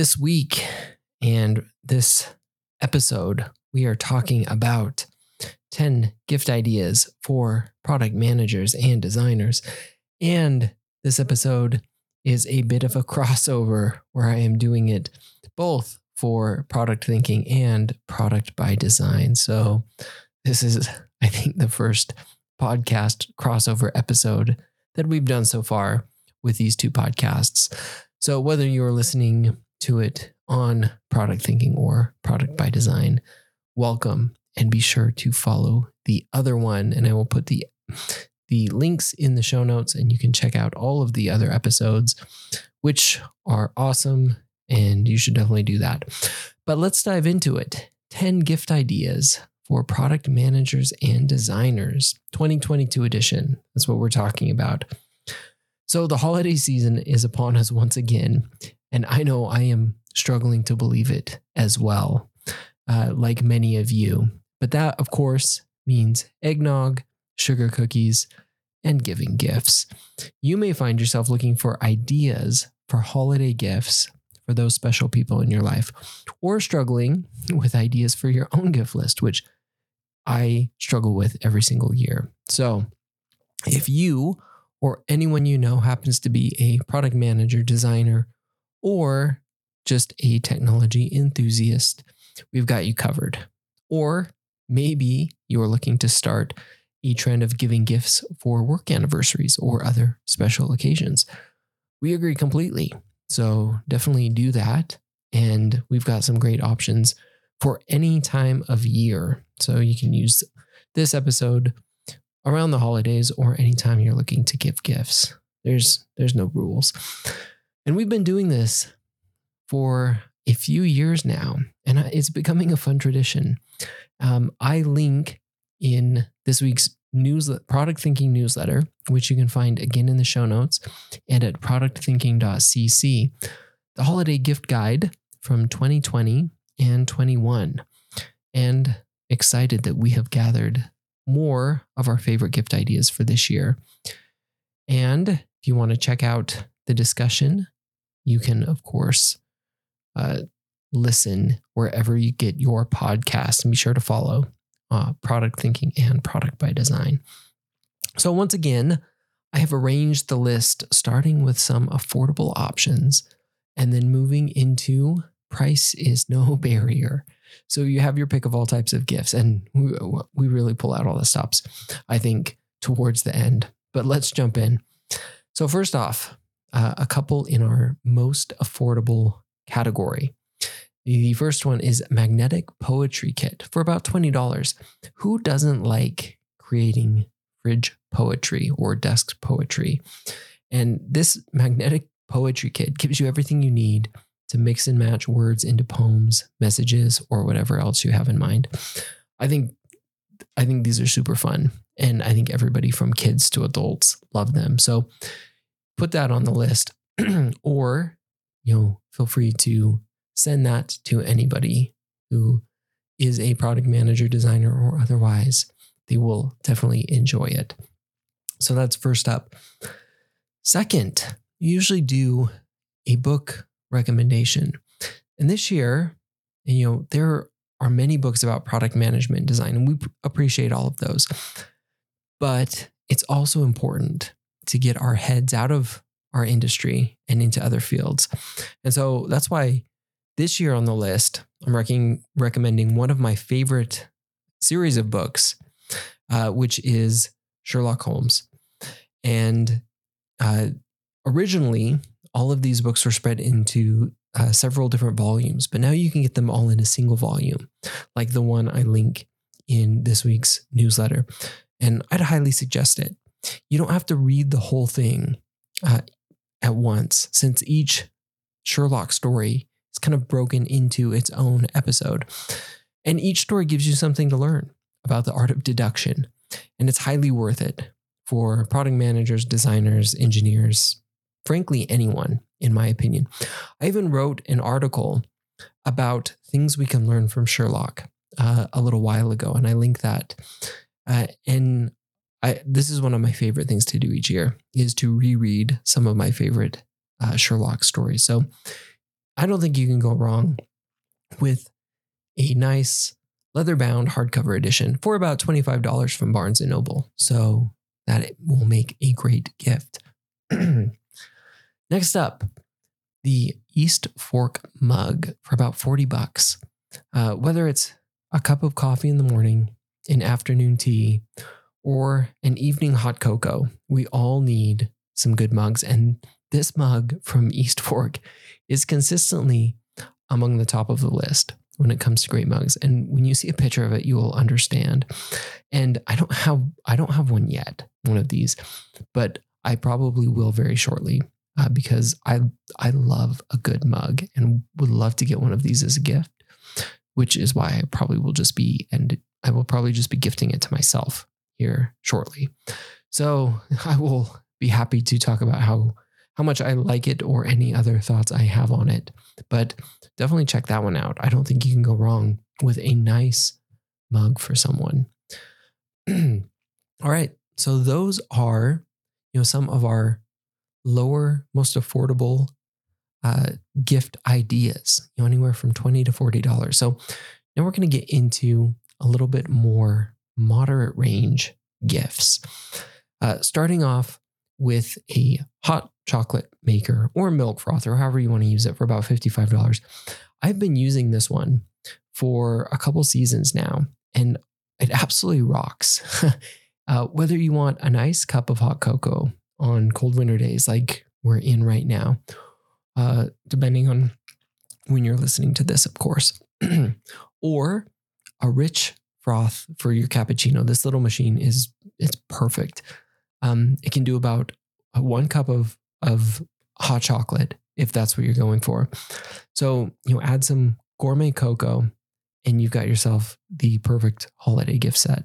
This week and this episode, we are talking about 10 gift ideas for product managers and designers. And this episode is a bit of a crossover where I am doing it both for product thinking and product by design. So, this is, I think, the first podcast crossover episode that we've done so far with these two podcasts. So, whether you're listening to it on product thinking or product by design, welcome and be sure to follow the other one. And I will put the the links in the show notes and you can check out all of the other episodes, which are awesome. And you should definitely do that. But let's dive into it 10 gift ideas for product managers and designers, 2022 edition. That's what we're talking about. So the holiday season is upon us once again, and I know I am struggling to believe it as well, uh, like many of you. But that, of course, means eggnog, sugar cookies, and giving gifts. You may find yourself looking for ideas for holiday gifts for those special people in your life, or struggling with ideas for your own gift list, which I struggle with every single year. So if you or anyone you know happens to be a product manager, designer, or just a technology enthusiast, we've got you covered. Or maybe you're looking to start a trend of giving gifts for work anniversaries or other special occasions. We agree completely. So definitely do that. And we've got some great options for any time of year. So you can use this episode around the holidays or anytime you're looking to give gifts. There's there's no rules. And we've been doing this for a few years now, and it's becoming a fun tradition. Um, I link in this week's newsletter, product thinking newsletter, which you can find again in the show notes and at productthinking.cc, the holiday gift guide from 2020 and 21. And excited that we have gathered more of our favorite gift ideas for this year. And if you want to check out the discussion, you can, of course, uh, listen wherever you get your podcast and be sure to follow uh, Product Thinking and Product by Design. So, once again, I have arranged the list starting with some affordable options and then moving into price is no barrier. So you have your pick of all types of gifts, and we, we really pull out all the stops, I think, towards the end. But let's jump in. So, first off, uh, a couple in our most affordable category. The first one is Magnetic Poetry Kit for about $20. Who doesn't like creating fridge poetry or desk poetry? And this magnetic poetry kit gives you everything you need to mix and match words into poems, messages, or whatever else you have in mind. I think I think these are super fun. And I think everybody from kids to adults love them. So put that on the list. or, you know, feel free to send that to anybody who is a product manager, designer, or otherwise. They will definitely enjoy it. So that's first up. Second, you usually do a book recommendation. And this year, you know, there are many books about product management design, and we appreciate all of those. But it's also important to get our heads out of our industry and into other fields. And so that's why this year on the list, I'm rec- recommending one of my favorite series of books, uh, which is Sherlock Holmes. And uh, originally, all of these books were spread into uh, several different volumes, but now you can get them all in a single volume, like the one I link in this week's newsletter. And I'd highly suggest it. You don't have to read the whole thing uh, at once, since each Sherlock story is kind of broken into its own episode. And each story gives you something to learn about the art of deduction. And it's highly worth it for product managers, designers, engineers, frankly, anyone, in my opinion. I even wrote an article about things we can learn from Sherlock uh, a little while ago, and I link that. Uh, and I, this is one of my favorite things to do each year is to reread some of my favorite uh, Sherlock stories. So I don't think you can go wrong with a nice leather bound hardcover edition for about $25 from Barnes and Noble. So that will make a great gift. Next up, the East Fork mug for about 40 bucks. Uh, whether it's a cup of coffee in the morning, an afternoon tea, or an evening hot cocoa, we all need some good mugs. And this mug from East Fork is consistently among the top of the list when it comes to great mugs. And when you see a picture of it, you will understand. And I don't have I don't have one yet, one of these, but I probably will very shortly uh, because I I love a good mug and would love to get one of these as a gift, which is why I probably will just be and I will probably just be gifting it to myself here shortly. So I will be happy to talk about how how much I like it or any other thoughts I have on it. But definitely check that one out. I don't think you can go wrong with a nice mug for someone. All right. So those are, you know, some of our lower, most affordable uh, gift ideas, you know, anywhere from 20 to $40. So now we're going to get into a little bit more moderate range gifts. Uh, starting off with a hot chocolate maker or milk frother, however you want to use it, for about $55. I've been using this one for a couple seasons now, and it absolutely rocks. uh, whether you want a nice cup of hot cocoa on cold winter days like we're in right now, uh, depending on when you're listening to this, of course, or a rich froth for your cappuccino. This little machine is it's perfect. Um, it can do about one cup of of hot chocolate if that's what you're going for. So you know, add some gourmet cocoa, and you've got yourself the perfect holiday gift set.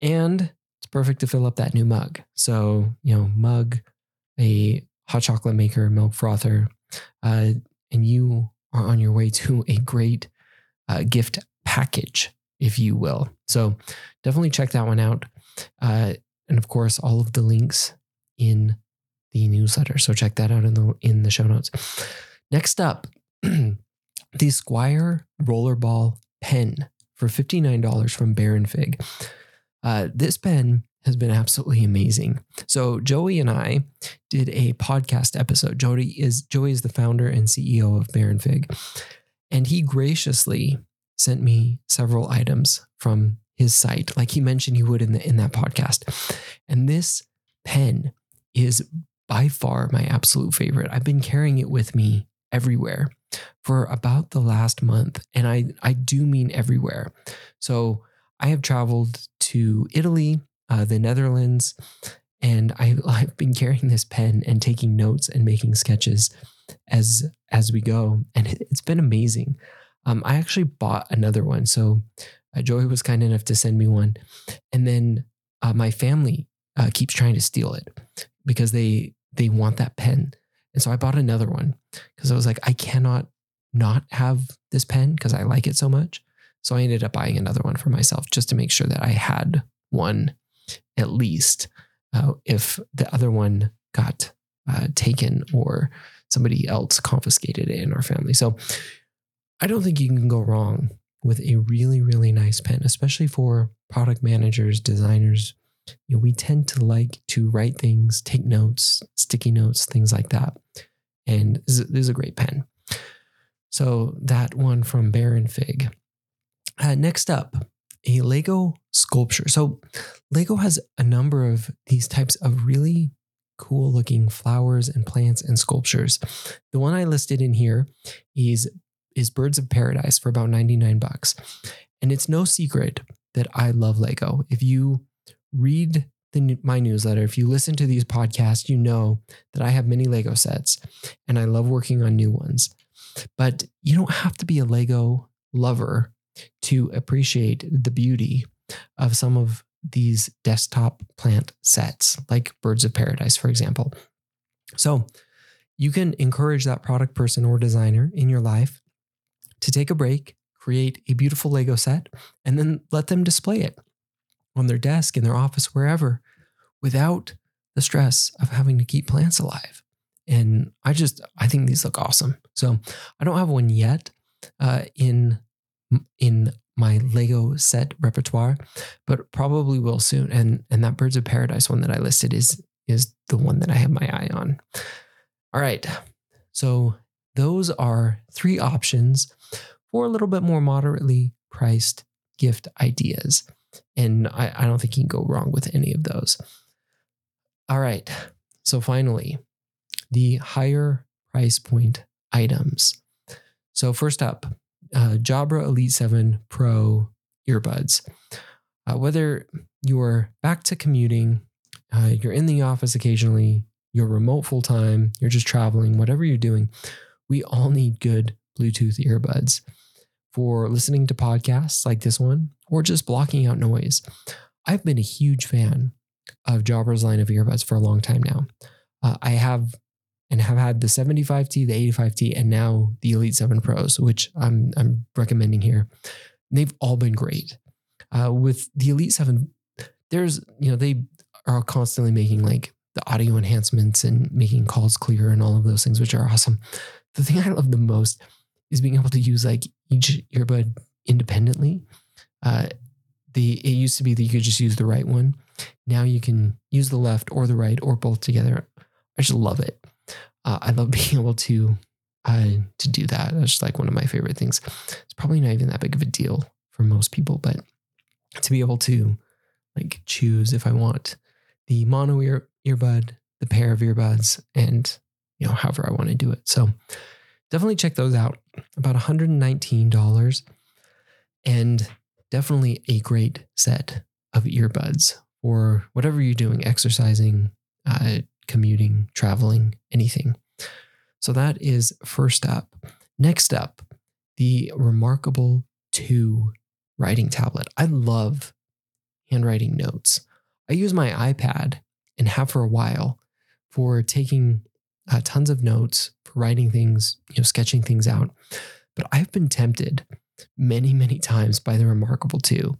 And it's perfect to fill up that new mug. So, you know, mug, a hot chocolate maker, milk frother, uh, and you are on your way to a great uh, gift package, if you will. So, definitely check that one out. Uh, and of course, all of the links in the newsletter. So check that out in the in the show notes. Next up, the Squire Rollerball pen for $59 from Baron Fig. Uh, this pen has been absolutely amazing. So Joey and I did a podcast episode. Joey is Joey is the founder and CEO of Baron Fig, and he graciously sent me several items from his site, like he mentioned he would in the in that podcast. And this pen is by far my absolute favorite. I've been carrying it with me everywhere for about the last month, and I I do mean everywhere. So I have traveled to Italy, uh, the Netherlands, and I, I've been carrying this pen and taking notes and making sketches as as we go, and it, has been amazing. Um, I actually bought another one, so uh, Joey was kind enough to send me one, and then uh, my family uh, keeps trying to steal it because they they want that pen, and so I bought another one because I was like, I cannot not have this pen because I like it so much. So I ended up buying another one for myself just to make sure that I had one at least uh, if the other one got uh, taken or somebody else confiscated it in our family. So I don't think you can go wrong with a really, really nice pen, especially for product managers, designers. You know, we tend to like to write things, take notes, sticky notes, things like that. And this is a great pen. So that one from Baron Fig uh, next up, a Lego sculpture. So, Lego has a number of these types of really cool looking flowers and plants and sculptures. The one I listed in here is is Birds of Paradise for about 99 bucks. And it's no secret that I love Lego. If you read the, my newsletter, if you listen to these podcasts, you know that I have many Lego sets and I love working on new ones. But you don't have to be a Lego lover to appreciate the beauty of some of these desktop plant sets, like Birds of Paradise, for example. So you can encourage that product person or designer in your life to take a break, create a beautiful Lego set, and then let them display it on their desk, in their office, wherever, without the stress of having to keep plants alive. and I just I think these look awesome. So I don't have one yet uh, in in my Lego set repertoire, but probably will soon. And and that Birds of Paradise one that I listed is is the one that I have my eye on. All right. So those are three options for a little bit more moderately priced gift ideas. And I, I don't think you can go wrong with any of those. All right. So finally, the higher price point items. So first up, uh, Jabra Elite 7 Pro earbuds. Uh, whether you're back to commuting, uh, you're in the office occasionally, you're remote full time, you're just traveling, whatever you're doing, we all need good Bluetooth earbuds for listening to podcasts like this one or just blocking out noise. I've been a huge fan of Jabra's line of earbuds for a long time now. Uh, I have and have had the 75T, the 85T, and now the Elite 7 Pros, which I'm, I'm recommending here. They've all been great. Uh, with the Elite 7, there's, you know, they are constantly making like the audio enhancements and making calls clear and all of those things, which are awesome. The thing I love the most is being able to use like each earbud independently. Uh, the it used to be that you could just use the right one. Now you can use the left or the right or both together. I just love it. Uh, I love being able to uh, to do that. That's just like one of my favorite things. It's probably not even that big of a deal for most people, but to be able to like choose if I want the mono ear earbud, the pair of earbuds, and you know however I want to do it. So definitely check those out. About $119 and definitely a great set of earbuds or whatever you're doing, exercising, uh, commuting, traveling, anything. So that is first up. Next up, the Remarkable 2 writing tablet. I love handwriting notes. I use my iPad and have for a while for taking uh, tons of notes, for writing things, you know, sketching things out. But I've been tempted many, many times by the Remarkable 2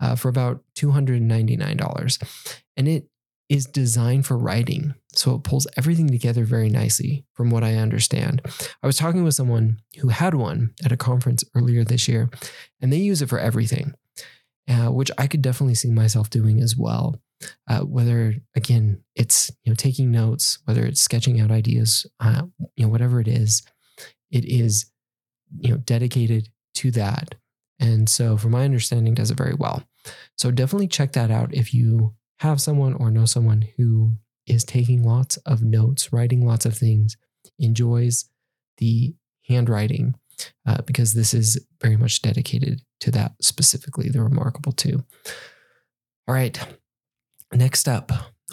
uh, for about $299. And it is designed for writing. So it pulls everything together very nicely, from what I understand. I was talking with someone who had one at a conference earlier this year, and they use it for everything, uh, which I could definitely see myself doing as well. Uh, whether again it's you know taking notes, whether it's sketching out ideas, uh, you know whatever it is, it is you know dedicated to that. And so, from my understanding, does it very well. So definitely check that out if you have someone or know someone who is taking lots of notes, writing lots of things, enjoys the handwriting, uh, because this is very much dedicated to that specifically, the Remarkable 2. All right. Next up,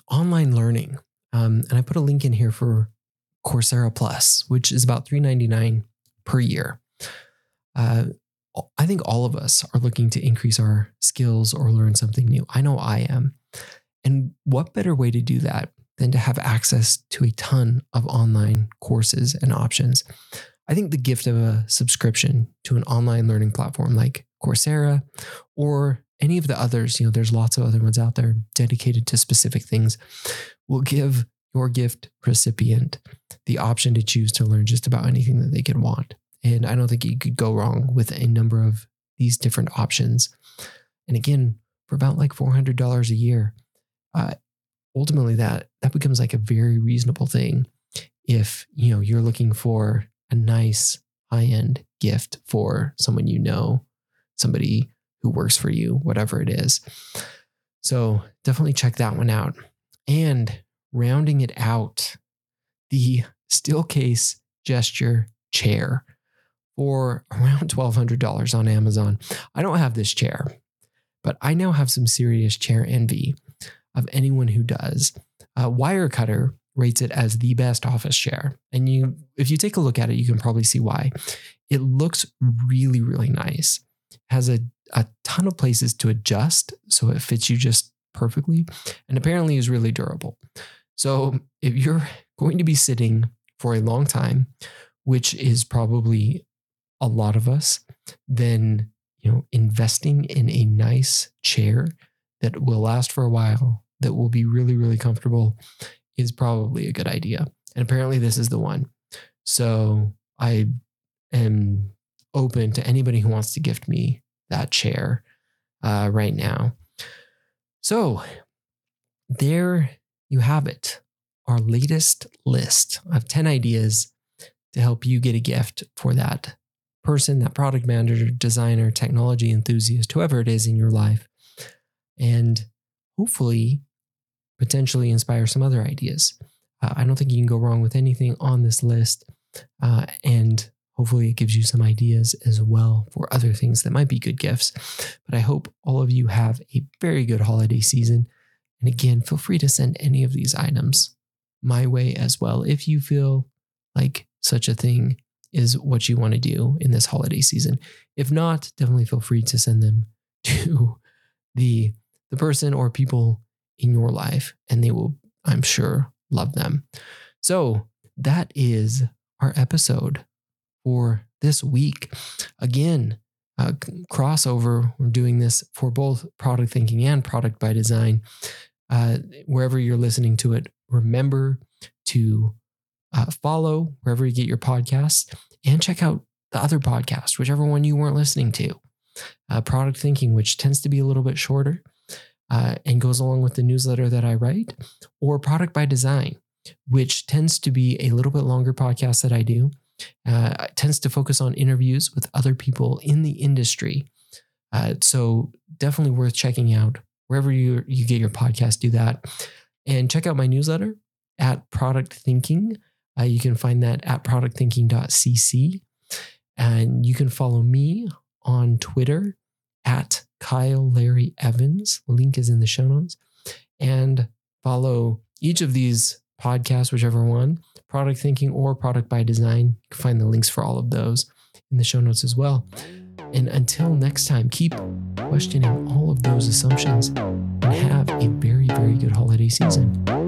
online learning. Um, and I put a link in here for Coursera Plus, which is about 399 per year. Uh, I think all of us are looking to increase our skills or learn something new. I know I am. And what better way to do that than to have access to a ton of online courses and options? I think the gift of a subscription to an online learning platform like Coursera or any of the others, you know, there's lots of other ones out there dedicated to specific things, will give your gift recipient the option to choose to learn just about anything that they could want. And I don't think you could go wrong with a number of these different options. And again, for about like $400 a year, uh, ultimately that that becomes like a very reasonable thing if you know you're looking for a nice high-end gift for someone you know somebody who works for you whatever it is so definitely check that one out and rounding it out the Steelcase gesture chair for around $1200 on amazon i don't have this chair but i now have some serious chair envy of anyone who does. Uh, Wirecutter rates it as the best office chair. And you, if you take a look at it, you can probably see why. It looks really, really nice. Has a, a ton of places to adjust, so it fits you just perfectly, and apparently is really durable. So if you're going to be sitting for a long time, which is probably a lot of us, then you know, investing in a nice chair that will last for a while that will be really, really comfortable is probably a good idea. And apparently, this is the one. So I am open to anybody who wants to gift me that chair uh, right now. So there you have it, our latest list of 10 ideas to help you get a gift for that person, that product manager, designer, technology enthusiast, whoever it is in your life. And hopefully, potentially inspire some other ideas. Uh, I don't think you can go wrong with anything on this list. Uh, and hopefully, it gives you some ideas as well for other things that might be good gifts. But I hope all of you have a very good holiday season. And again, feel free to send any of these items my way as well if you feel like such a thing is what you want to do in this holiday season. If not, definitely feel free to send them to the the person or people in your life and they will I'm sure love them. So, that is our episode for this week. Again, crossover. We're doing this for both product thinking and product by design. Uh, wherever you're listening to it, remember to uh, follow wherever you get your podcasts and check out the other podcast, whichever one you weren't listening to. Uh, product thinking, which tends to be a little bit shorter uh, and goes along with the newsletter that I write, or product by design, which tends to be a little bit longer podcast that I do. Uh, tends to focus on interviews with other people in the industry. Uh, so definitely worth checking out wherever you you get your podcast. Do that, and check out my newsletter at Product Thinking. Uh, you can find that at productthinking.cc. And you can follow me on Twitter at Kyle Larry Evans. Link is in the show notes. And follow each of these podcasts, whichever one, Product Thinking or Product by Design. You can find the links for all of those in the show notes as well. And until next time, keep questioning all of those assumptions and have a very, very good holiday season.